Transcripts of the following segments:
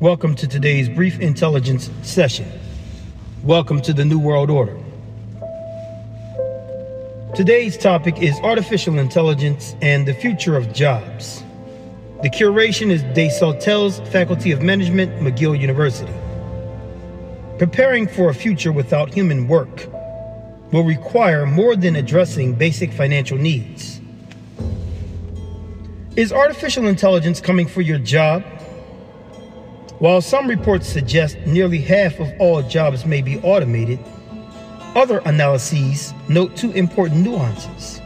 Welcome to today's brief intelligence session. Welcome to the New World Order. Today's topic is artificial intelligence and the future of jobs. The curation is Desautels Faculty of Management, McGill University. Preparing for a future without human work will require more than addressing basic financial needs. Is artificial intelligence coming for your job? While some reports suggest nearly half of all jobs may be automated, other analyses note two important nuances.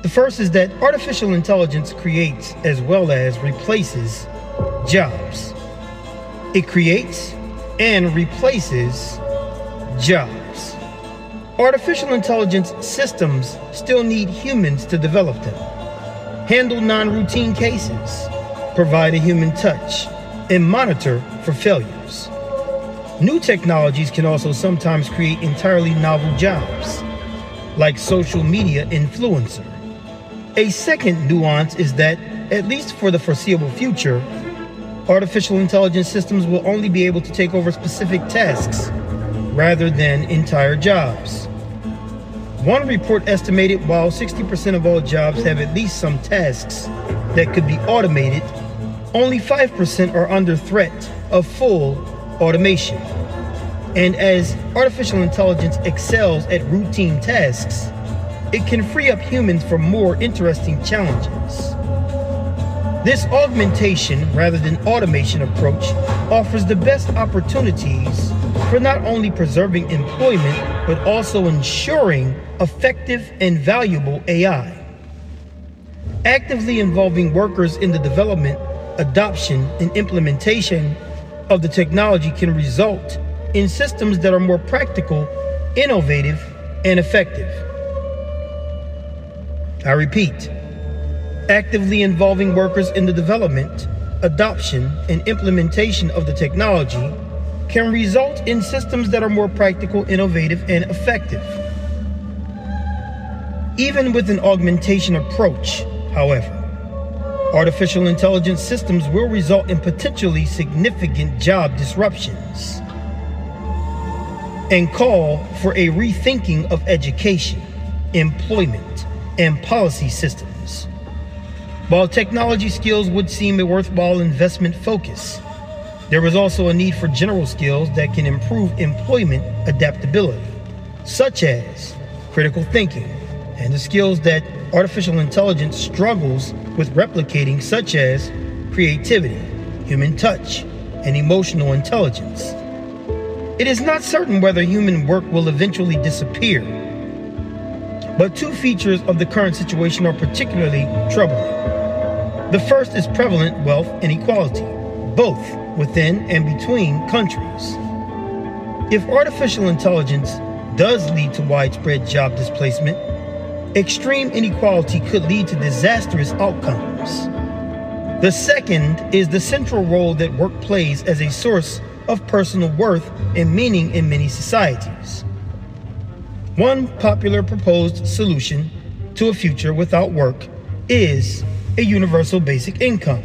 The first is that artificial intelligence creates as well as replaces jobs. It creates and replaces jobs. Artificial intelligence systems still need humans to develop them, handle non routine cases, provide a human touch, and monitor for failures. New technologies can also sometimes create entirely novel jobs, like social media influencer. A second nuance is that, at least for the foreseeable future, artificial intelligence systems will only be able to take over specific tasks rather than entire jobs. One report estimated while 60% of all jobs have at least some tasks that could be automated, only 5% are under threat of full automation. And as artificial intelligence excels at routine tasks, it can free up humans for more interesting challenges. This augmentation rather than automation approach offers the best opportunities for not only preserving employment, but also ensuring effective and valuable AI. Actively involving workers in the development adoption, and implementation of the technology can result in systems that are more practical, innovative, and effective. I repeat, actively involving workers in the development, adoption, and implementation of the technology can result in systems that are more practical, innovative, and effective. Even with an augmentation approach, however, Artificial intelligence systems will result in potentially significant job disruptions and call for a rethinking of education, employment, and policy systems. While technology skills would seem a worthwhile investment focus, there is also a need for general skills that can improve employment adaptability, such as critical thinking and the skills that artificial intelligence struggles with replicating, such as creativity, human touch, and emotional intelligence. It is not certain whether human work will eventually disappear, but two features of the current situation are particularly troubling. The first is prevalent wealth inequality, both within and between countries. If artificial intelligence does lead to widespread job displacement, Extreme inequality could lead to disastrous outcomes. The second is the central role that work plays as a source of personal worth and meaning in many societies. One popular proposed solution to a future without work is a universal basic income,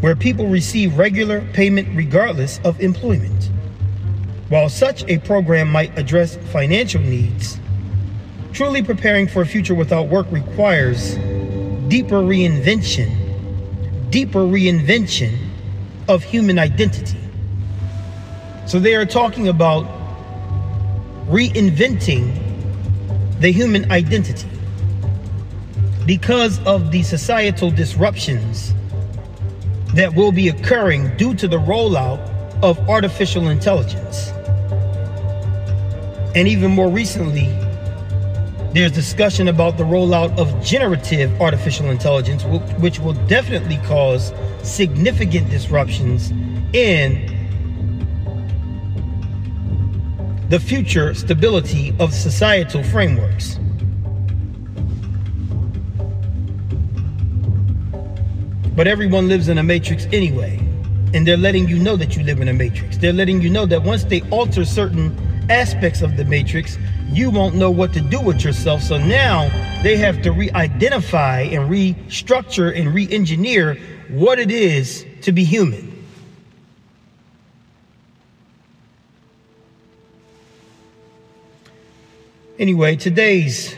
where people receive regular payment regardless of employment. While such a program might address financial needs, Truly preparing for a future without work requires deeper reinvention, deeper reinvention of human identity. So they are talking about reinventing the human identity because of the societal disruptions that will be occurring due to the rollout of artificial intelligence. And even more recently, there's discussion about the rollout of generative artificial intelligence, which will definitely cause significant disruptions in the future stability of societal frameworks. But everyone lives in a matrix anyway. And they're letting you know that you live in a matrix. They're letting you know that once they alter certain aspects of the matrix, you won't know what to do with yourself. So now they have to re identify and restructure and re engineer what it is to be human. Anyway, today's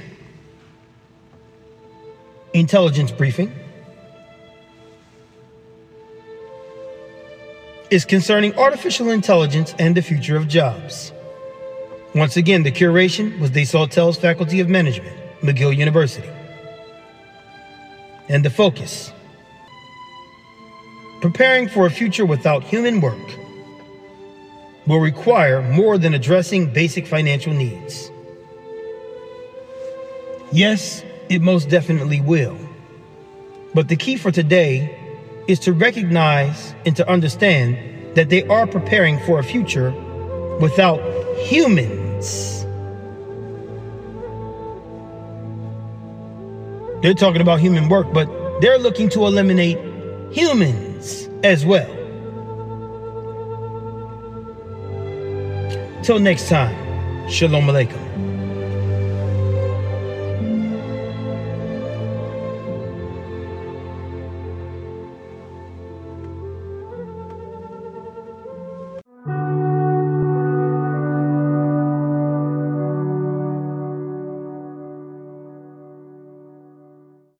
intelligence briefing is concerning artificial intelligence and the future of jobs. Once again, the curation was Desautels Faculty of Management, McGill University. And the focus preparing for a future without human work will require more than addressing basic financial needs. Yes, it most definitely will. But the key for today is to recognize and to understand that they are preparing for a future without humans. They're talking about human work, but they're looking to eliminate humans as well. Till next time, Shalom Aleichem.